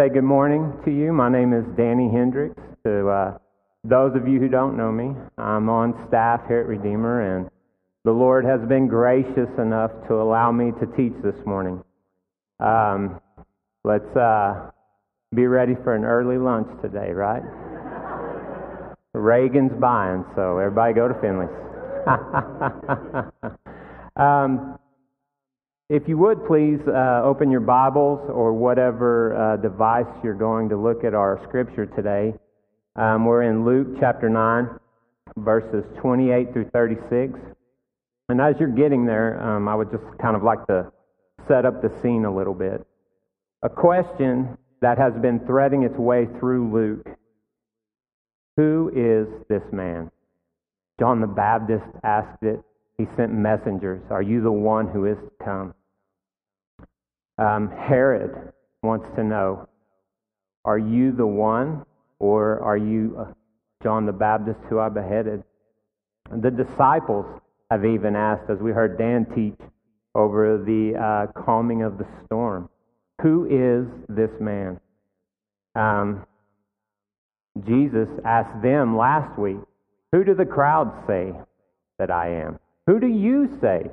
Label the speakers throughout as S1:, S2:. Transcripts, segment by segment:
S1: say good morning to you. My name is Danny Hendricks. To uh, those of you who don't know me, I'm on staff here at Redeemer, and the Lord has been gracious enough to allow me to teach this morning. Um, let's uh, be ready for an early lunch today, right? Reagan's buying, so everybody go to Finley's. um, if you would please uh, open your Bibles or whatever uh, device you're going to look at our scripture today. Um, we're in Luke chapter 9, verses 28 through 36. And as you're getting there, um, I would just kind of like to set up the scene a little bit. A question that has been threading its way through Luke Who is this man? John the Baptist asked it. He sent messengers. Are you the one who is to come? Um, Herod wants to know Are you the one, or are you uh, John the Baptist who I beheaded? The disciples have even asked, as we heard Dan teach over the uh, calming of the storm, Who is this man? Um, Jesus asked them last week, Who do the crowds say that I am? Who do you say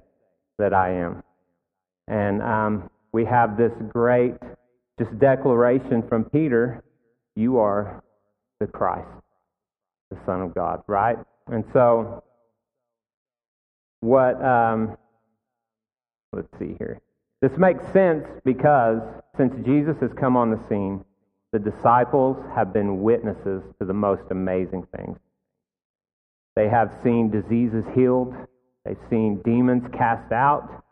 S1: that I am? And um, we have this great just declaration from Peter you are the Christ, the Son of God, right? And so, what, um, let's see here. This makes sense because since Jesus has come on the scene, the disciples have been witnesses to the most amazing things. They have seen diseases healed, they've seen demons cast out,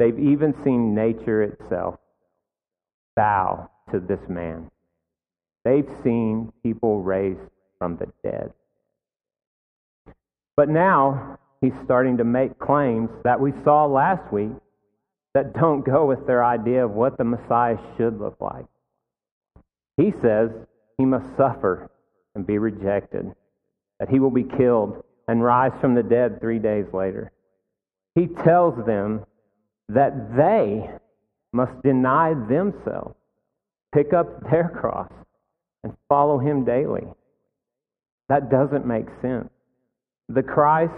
S1: They've even seen nature itself bow to this man. They've seen people raised from the dead. But now he's starting to make claims that we saw last week that don't go with their idea of what the Messiah should look like. He says he must suffer and be rejected, that he will be killed and rise from the dead three days later. He tells them that they must deny themselves, pick up their cross, and follow him daily. That doesn't make sense. The Christ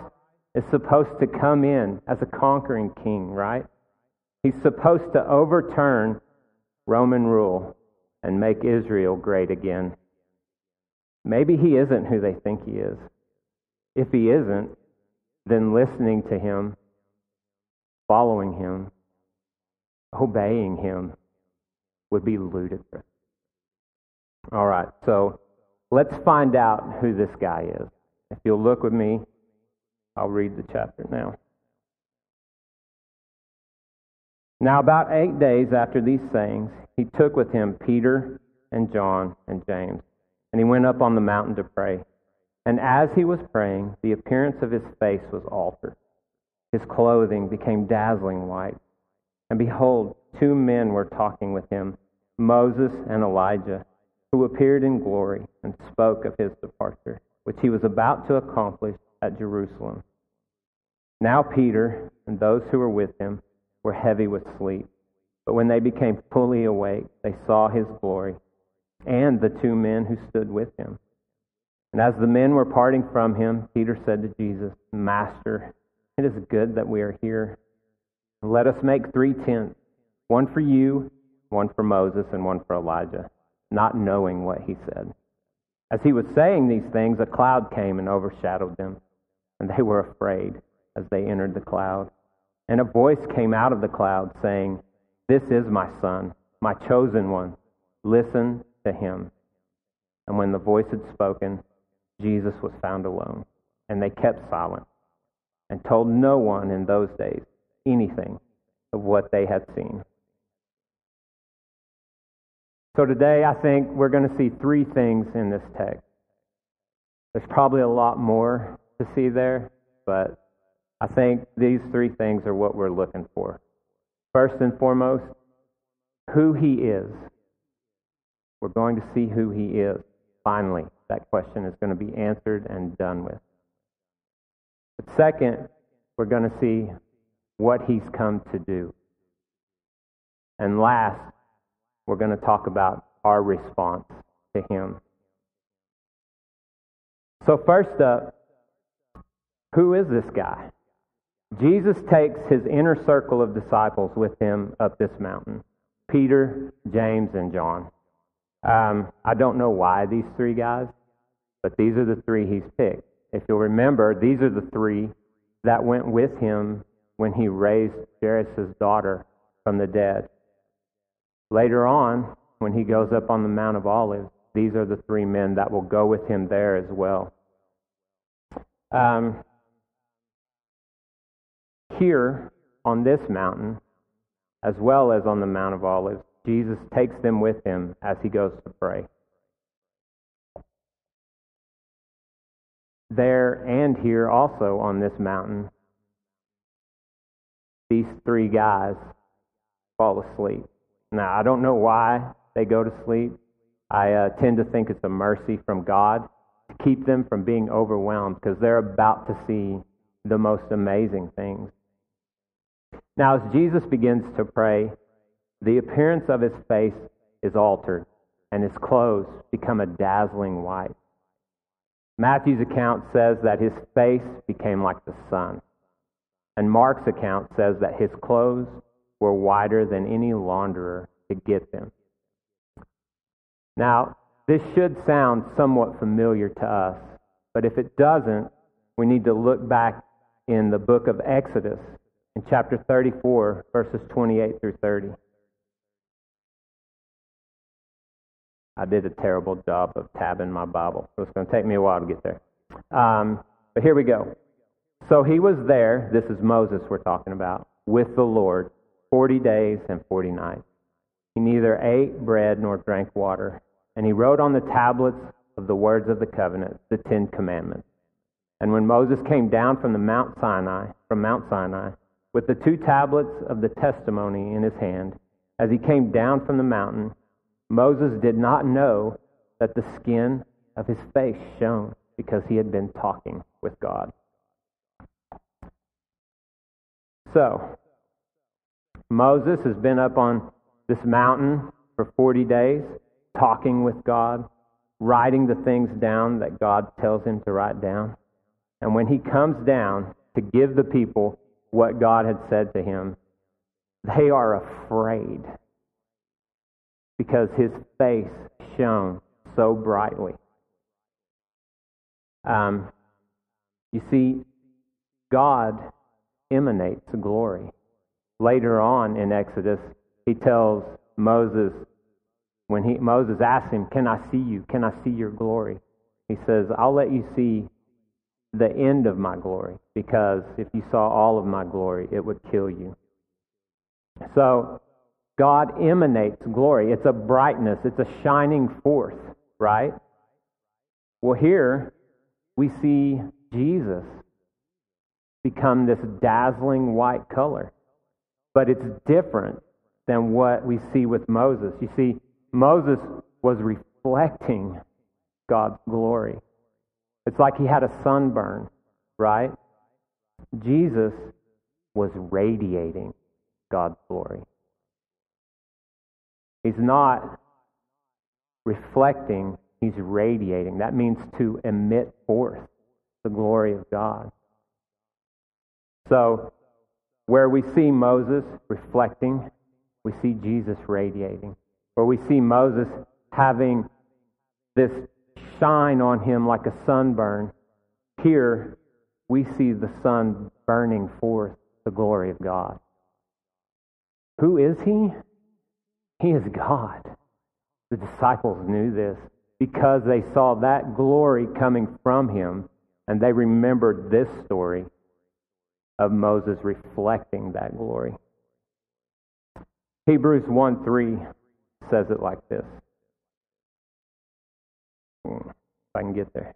S1: is supposed to come in as a conquering king, right? He's supposed to overturn Roman rule and make Israel great again. Maybe he isn't who they think he is. If he isn't, then listening to him following him, obeying him would be ludicrous. All right, so let's find out who this guy is. If you'll look with me, I'll read the chapter now. Now, about eight days after these sayings, he took with him Peter and John and James, and he went up on the mountain to pray. And as he was praying, the appearance of his face was altered his clothing became dazzling white. And behold, two men were talking with him, Moses and Elijah, who appeared in glory and spoke of his departure, which he was about to accomplish at Jerusalem. Now Peter and those who were with him were heavy with sleep. But when they became fully awake, they saw his glory and the two men who stood with him. And as the men were parting from him, Peter said to Jesus, Master, it is good that we are here. Let us make three tents one for you, one for Moses, and one for Elijah, not knowing what he said. As he was saying these things, a cloud came and overshadowed them, and they were afraid as they entered the cloud. And a voice came out of the cloud saying, This is my son, my chosen one. Listen to him. And when the voice had spoken, Jesus was found alone, and they kept silent and told no one in those days anything of what they had seen. So today, I think we're going to see three things in this text. There's probably a lot more to see there, but I think these three things are what we're looking for. First and foremost, who he is. We're going to see who he is. Finally, that question is going to be answered and done with. But second, we're going to see what he's come to do. And last, we're going to talk about our response to Him. So, first up, who is this guy? Jesus takes his inner circle of disciples with him up this mountain Peter, James, and John. Um, I don't know why these three guys, but these are the three he's picked. If you'll remember, these are the three that went with him when he raised Jairus' daughter from the dead. Later on, when he goes up on the Mount of Olives, these are the three men that will go with him there as well. Um, here on this mountain, as well as on the Mount of Olives, Jesus takes them with him as he goes to pray. There and here also on this mountain, these three guys fall asleep. Now, I don't know why they go to sleep. I uh, tend to think it's a mercy from God to keep them from being overwhelmed because they're about to see the most amazing things. Now, as Jesus begins to pray, the appearance of his face is altered, and his clothes become a dazzling white. Matthew's account says that his face became like the sun, and Mark's account says that his clothes were whiter than any launderer could get them. Now, this should sound somewhat familiar to us, but if it doesn't, we need to look back in the book of Exodus in chapter 34, verses 28 through 30. I did a terrible job of tabbing my Bible, so it's going to take me a while to get there. Um, but here we go. So he was there, this is Moses we're talking about, with the Lord 40 days and 40 nights. He neither ate bread nor drank water, and he wrote on the tablets of the words of the covenant the Ten Commandments. And when Moses came down from the Mount Sinai, from Mount Sinai, with the two tablets of the testimony in his hand. As he came down from the mountain, Moses did not know that the skin of his face shone because he had been talking with God. So, Moses has been up on this mountain for 40 days, talking with God, writing the things down that God tells him to write down. And when he comes down to give the people what God had said to him, they are afraid because his face shone so brightly. Um, you see, God emanates glory. Later on in Exodus, he tells Moses, when he, Moses asks him, Can I see you? Can I see your glory? He says, I'll let you see the end of my glory, because if you saw all of my glory, it would kill you. So, God emanates glory. It's a brightness, it's a shining forth, right? Well, here we see Jesus become this dazzling white color. But it's different than what we see with Moses. You see, Moses was reflecting God's glory. It's like he had a sunburn, right? Jesus was radiating God's glory. He's not reflecting, he's radiating. That means to emit forth the glory of God. So, where we see Moses reflecting, we see Jesus radiating. Where we see Moses having this shine on him like a sunburn. Here, we see the sun burning forth the glory of God. Who is he? He is God. The disciples knew this because they saw that glory coming from him and they remembered this story of Moses reflecting that glory. Hebrews 1 3 says it like this hmm, if I can get there.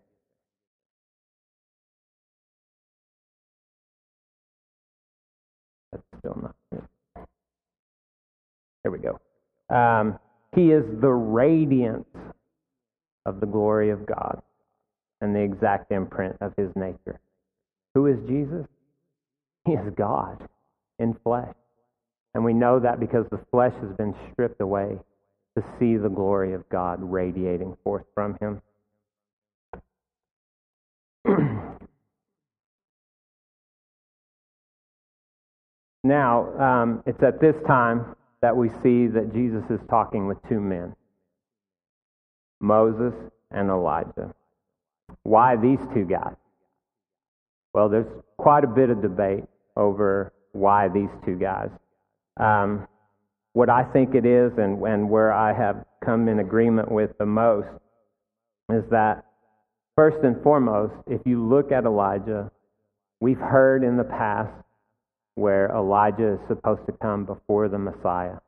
S1: That's still not it. There we go. Um, he is the radiance of the glory of God and the exact imprint of his nature. Who is Jesus? He is God in flesh. And we know that because the flesh has been stripped away to see the glory of God radiating forth from him. now, um, it's at this time that we see that Jesus is talking with two men Moses and Elijah. Why these two guys? Well, there's quite a bit of debate over why these two guys. Um, what I think it is, and, and where I have come in agreement with the most, is that first and foremost, if you look at Elijah, we've heard in the past where Elijah is supposed to come before the Messiah.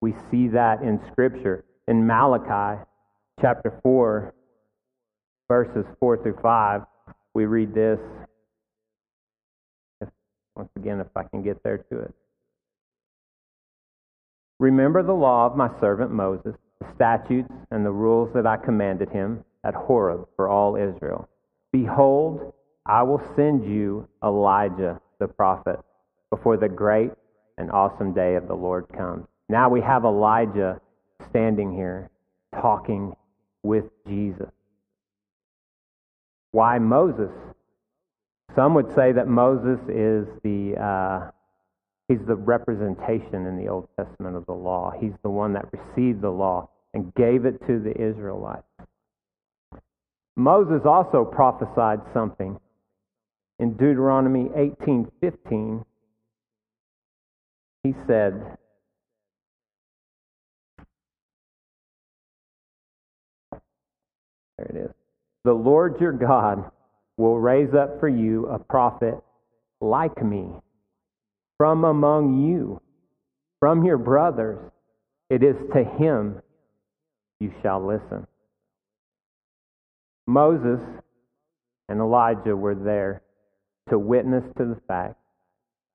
S1: We see that in Scripture. In Malachi chapter 4, verses 4 through 5, we read this. Once again, if I can get there to it. Remember the law of my servant Moses, the statutes and the rules that I commanded him at Horeb for all Israel. Behold, I will send you Elijah the prophet before the great and awesome day of the Lord comes. Now we have Elijah standing here talking with Jesus. Why Moses? Some would say that Moses is the uh, he's the representation in the Old Testament of the law. He's the one that received the law and gave it to the Israelites. Moses also prophesied something in Deuteronomy 18:15. He said, There it is. The Lord your God will raise up for you a prophet like me from among you, from your brothers. It is to him you shall listen. Moses and Elijah were there to witness to the fact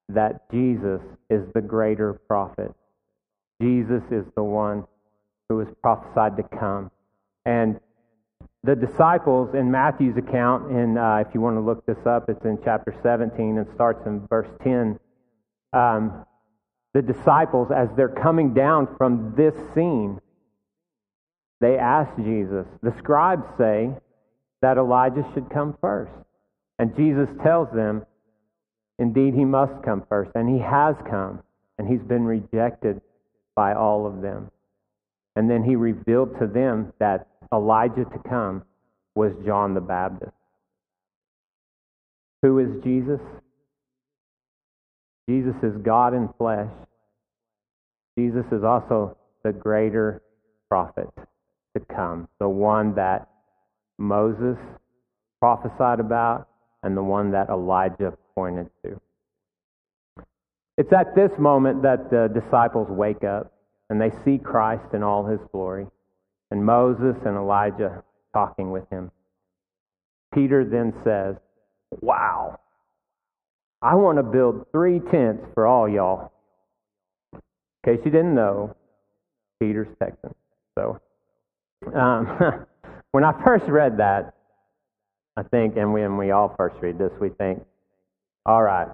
S1: that Jesus is the greater prophet. Jesus is the one who was prophesied to come. And the disciples in Matthew's account, and uh, if you want to look this up, it's in chapter 17 and starts in verse 10. Um, the disciples, as they're coming down from this scene, they ask Jesus. The scribes say that Elijah should come first. And Jesus tells them, indeed, he must come first. And he has come, and he's been rejected by all of them. And then he revealed to them that Elijah to come was John the Baptist. Who is Jesus? Jesus is God in flesh. Jesus is also the greater prophet to come, the one that Moses prophesied about and the one that Elijah pointed to. It's at this moment that the disciples wake up and they see Christ in all his glory and Moses and Elijah talking with him. Peter then says, Wow, I want to build three tents for all y'all. In case you didn't know, Peter's Texan. So, um, when I first read that, I think, and when we all first read this, we think, all right,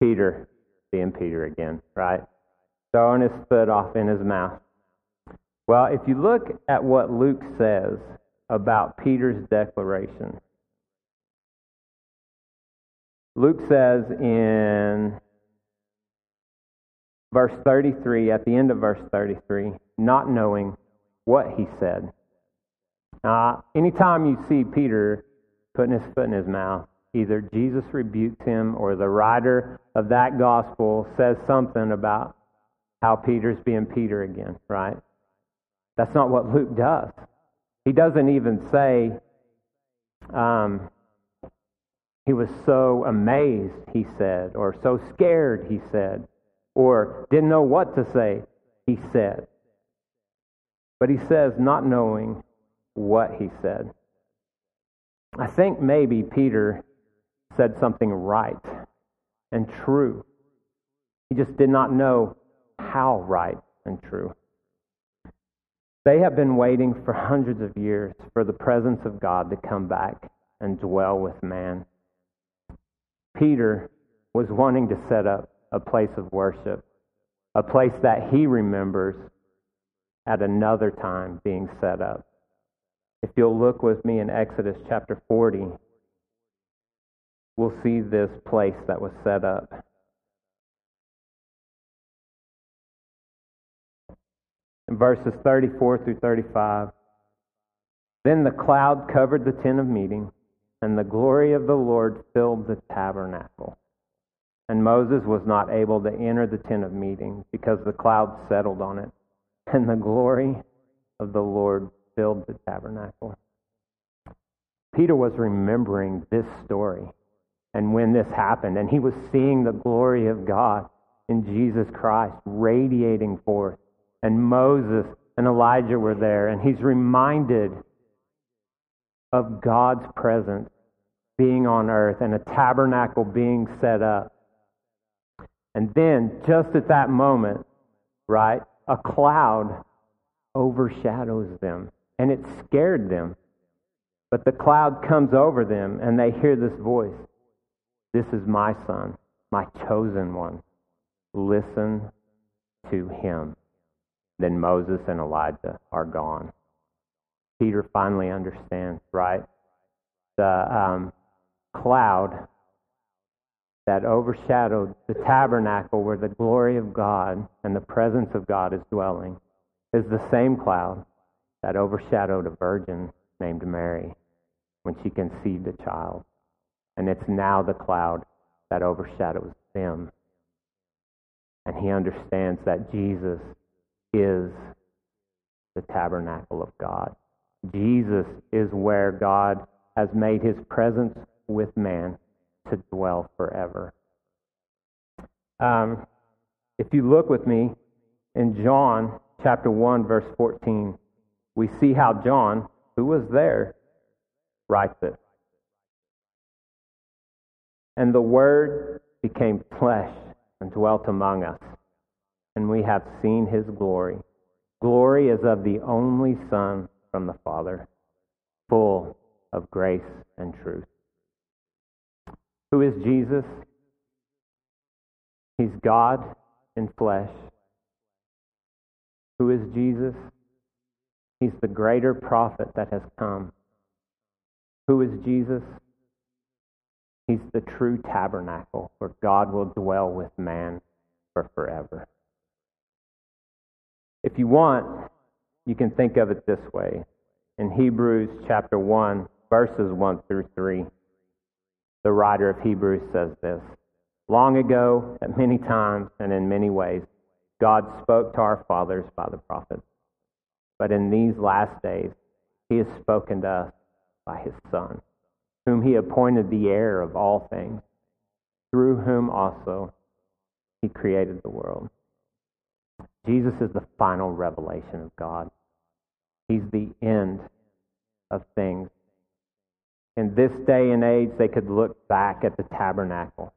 S1: Peter being Peter again, right? Throwing his foot off in his mouth. Well, if you look at what Luke says about Peter's declaration, Luke says in verse 33, at the end of verse 33, not knowing what he said. Uh, anytime you see Peter putting his foot in his mouth, either Jesus rebukes him or the writer of that gospel says something about how Peter's being Peter again, right? That's not what Luke does. He doesn't even say um, he was so amazed, he said, or so scared, he said, or didn't know what to say, he said. But he says, not knowing what he said. I think maybe Peter said something right and true. He just did not know how right and true. They have been waiting for hundreds of years for the presence of God to come back and dwell with man. Peter was wanting to set up a place of worship, a place that he remembers at another time being set up. If you'll look with me in Exodus chapter 40, we'll see this place that was set up. In verses 34 through 35, then the cloud covered the tent of meeting, and the glory of the Lord filled the tabernacle. And Moses was not able to enter the tent of meeting because the cloud settled on it, and the glory of the Lord filled the tabernacle. Peter was remembering this story and when this happened, and he was seeing the glory of God in Jesus Christ radiating forth. And Moses and Elijah were there, and he's reminded of God's presence being on earth and a tabernacle being set up. And then, just at that moment, right, a cloud overshadows them, and it scared them. But the cloud comes over them, and they hear this voice This is my son, my chosen one. Listen to him. Then Moses and Elijah are gone. Peter finally understands, right? The um, cloud that overshadowed the tabernacle where the glory of God and the presence of God is dwelling is the same cloud that overshadowed a virgin named Mary when she conceived a child. And it's now the cloud that overshadows them. And he understands that Jesus is the tabernacle of God. Jesus is where God has made his presence with man to dwell forever. Um, if you look with me in John chapter 1, verse 14, we see how John, who was there, writes it. And the Word became flesh and dwelt among us, and we have seen his glory. Glory is of the only Son from the Father, full of grace and truth. Who is Jesus? He's God in flesh. Who is Jesus? He's the greater prophet that has come. Who is Jesus? He's the true tabernacle where God will dwell with man for forever. If you want, you can think of it this way. In Hebrews chapter 1, verses 1 through 3, the writer of Hebrews says this Long ago, at many times and in many ways, God spoke to our fathers by the prophets. But in these last days, he has spoken to us by his Son, whom he appointed the heir of all things, through whom also he created the world. Jesus is the final revelation of God. He's the end of things. In this day and age, they could look back at the tabernacle.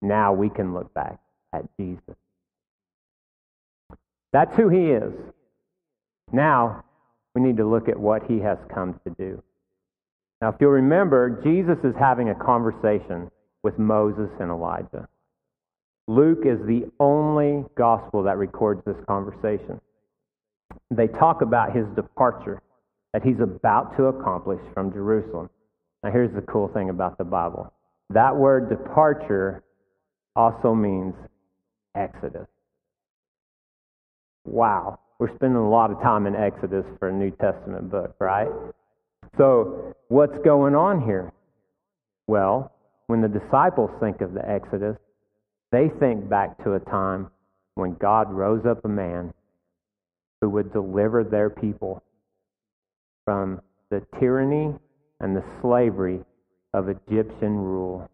S1: Now we can look back at Jesus. That's who he is. Now we need to look at what he has come to do. Now, if you'll remember, Jesus is having a conversation with Moses and Elijah. Luke is the only gospel that records this conversation. They talk about his departure that he's about to accomplish from Jerusalem. Now, here's the cool thing about the Bible that word departure also means exodus. Wow. We're spending a lot of time in Exodus for a New Testament book, right? So, what's going on here? Well, when the disciples think of the Exodus, they think back to a time when God rose up a man who would deliver their people from the tyranny and the slavery of Egyptian rule.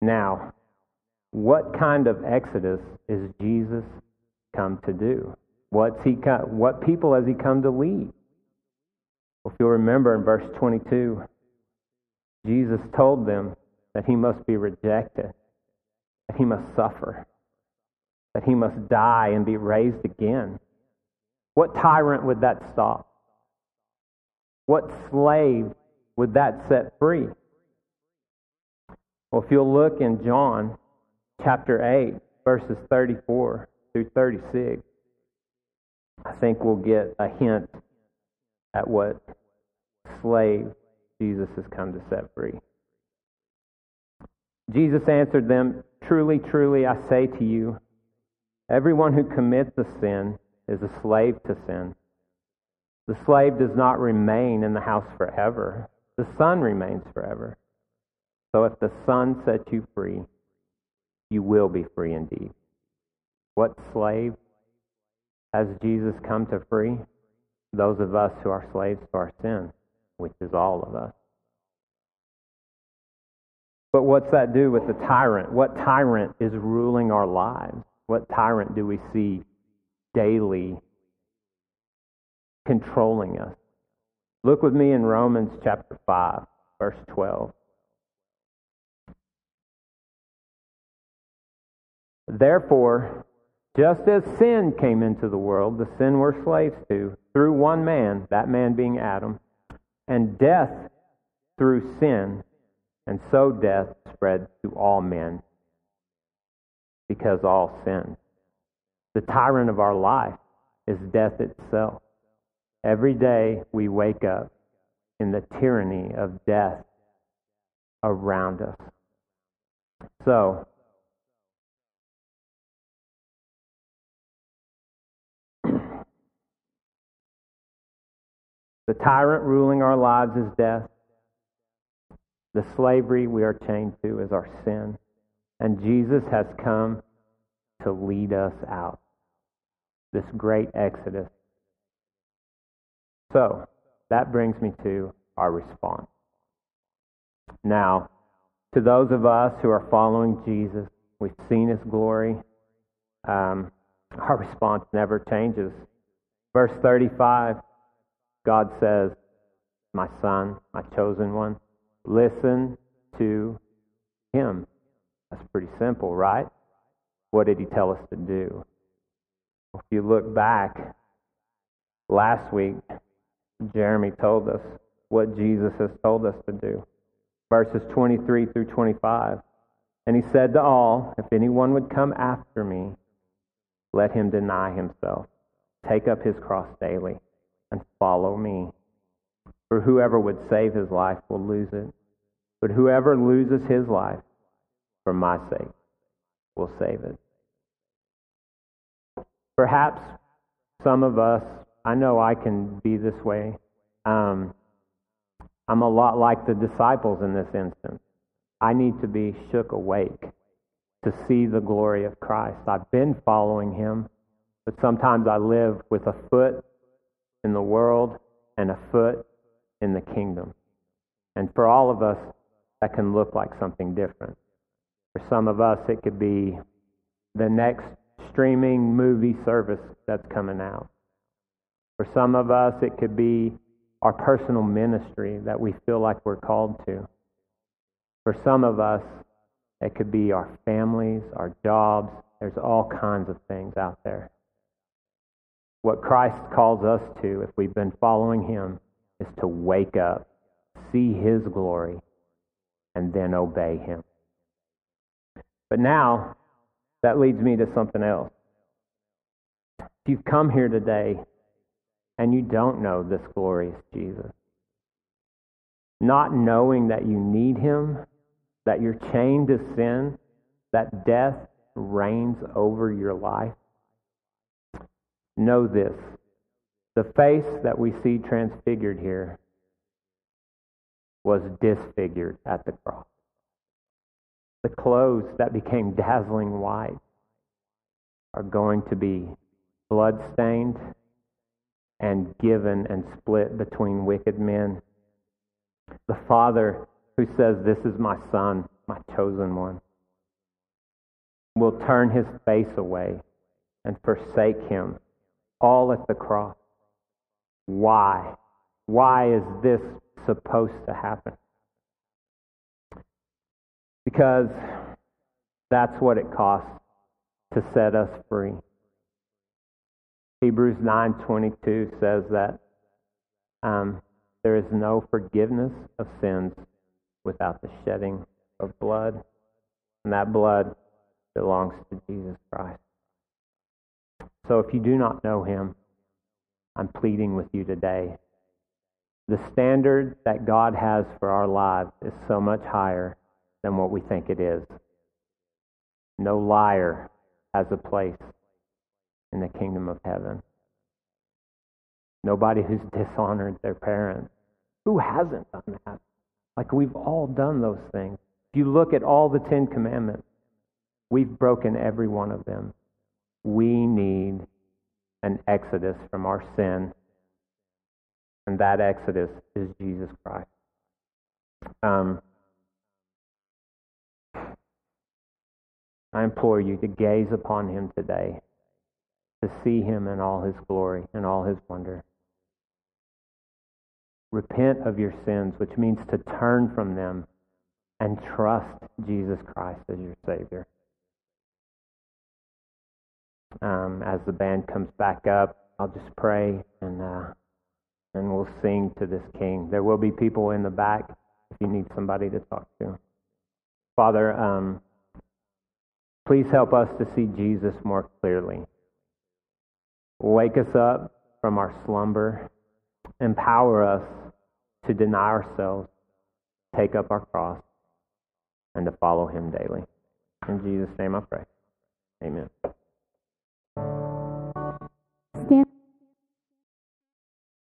S1: Now, what kind of exodus is Jesus come to do? What's he come, what people has he come to lead? If you'll remember in verse 22, Jesus told them that he must be rejected, that he must suffer, that he must die and be raised again. What tyrant would that stop? What slave would that set free? Well, if you'll look in John chapter 8, verses 34 through 36, I think we'll get a hint at what slave Jesus has come to set free. Jesus answered them, Truly, truly, I say to you, everyone who commits a sin is a slave to sin. The slave does not remain in the house forever, the son remains forever. So if the son sets you free, you will be free indeed. What slave has Jesus come to free? Those of us who are slaves to our sin, which is all of us. But what's that do with the tyrant? What tyrant is ruling our lives? What tyrant do we see daily controlling us? Look with me in Romans chapter 5, verse 12. Therefore, just as sin came into the world, the sin we're slaves to, through one man, that man being Adam, and death through sin, and so death spread to all men because all sin. The tyrant of our life is death itself. Every day we wake up in the tyranny of death around us. So, The tyrant ruling our lives is death. The slavery we are chained to is our sin. And Jesus has come to lead us out. This great exodus. So, that brings me to our response. Now, to those of us who are following Jesus, we've seen his glory. Um, our response never changes. Verse 35 God says, My son, my chosen one, listen to him. That's pretty simple, right? What did he tell us to do? If you look back, last week, Jeremy told us what Jesus has told us to do. Verses 23 through 25. And he said to all, If anyone would come after me, let him deny himself, take up his cross daily and follow me. For whoever would save his life will lose it. But whoever loses his life for my sake will save it. Perhaps some of us, I know I can be this way. Um, I'm a lot like the disciples in this instance. I need to be shook awake to see the glory of Christ. I've been following him, but sometimes I live with a foot in the world and a foot in the kingdom. And for all of us, that can look like something different. For some of us, it could be the next streaming movie service that's coming out. For some of us, it could be our personal ministry that we feel like we're called to. For some of us, it could be our families, our jobs. There's all kinds of things out there. What Christ calls us to, if we've been following Him, is to wake up, see His glory, and then obey Him. But now, that leads me to something else. If you've come here today and you don't know this glorious Jesus, not knowing that you need Him, that you're chained to sin, that death reigns over your life, know this the face that we see transfigured here was disfigured at the cross. The clothes that became dazzling white are going to be bloodstained and given and split between wicked men. The Father who says, This is my Son, my chosen one, will turn his face away and forsake him all at the cross. Why? Why is this supposed to happen? Because that's what it costs to set us free. Hebrews 9:22 says that um, there is no forgiveness of sins without the shedding of blood, and that blood belongs to Jesus Christ. So if you do not know him, I'm pleading with you today. The standard that God has for our lives is so much higher than what we think it is. No liar has a place in the kingdom of heaven. Nobody who's dishonored their parents. Who hasn't done that? Like we've all done those things. If you look at all the Ten Commandments, we've broken every one of them. We need an exodus from our sin, and that exodus is Jesus Christ. Um, I implore you to gaze upon him today, to see him in all his glory and all his wonder. Repent of your sins, which means to turn from them and trust Jesus Christ as your Savior. Um, as the band comes back up, I'll just pray and uh, and we'll sing to this King. There will be people in the back if you need somebody to talk to. Father, um, please help us to see Jesus more clearly. Wake us up from our slumber. Empower us to deny ourselves, take up our cross, and to follow Him daily. In Jesus' name I pray. Amen.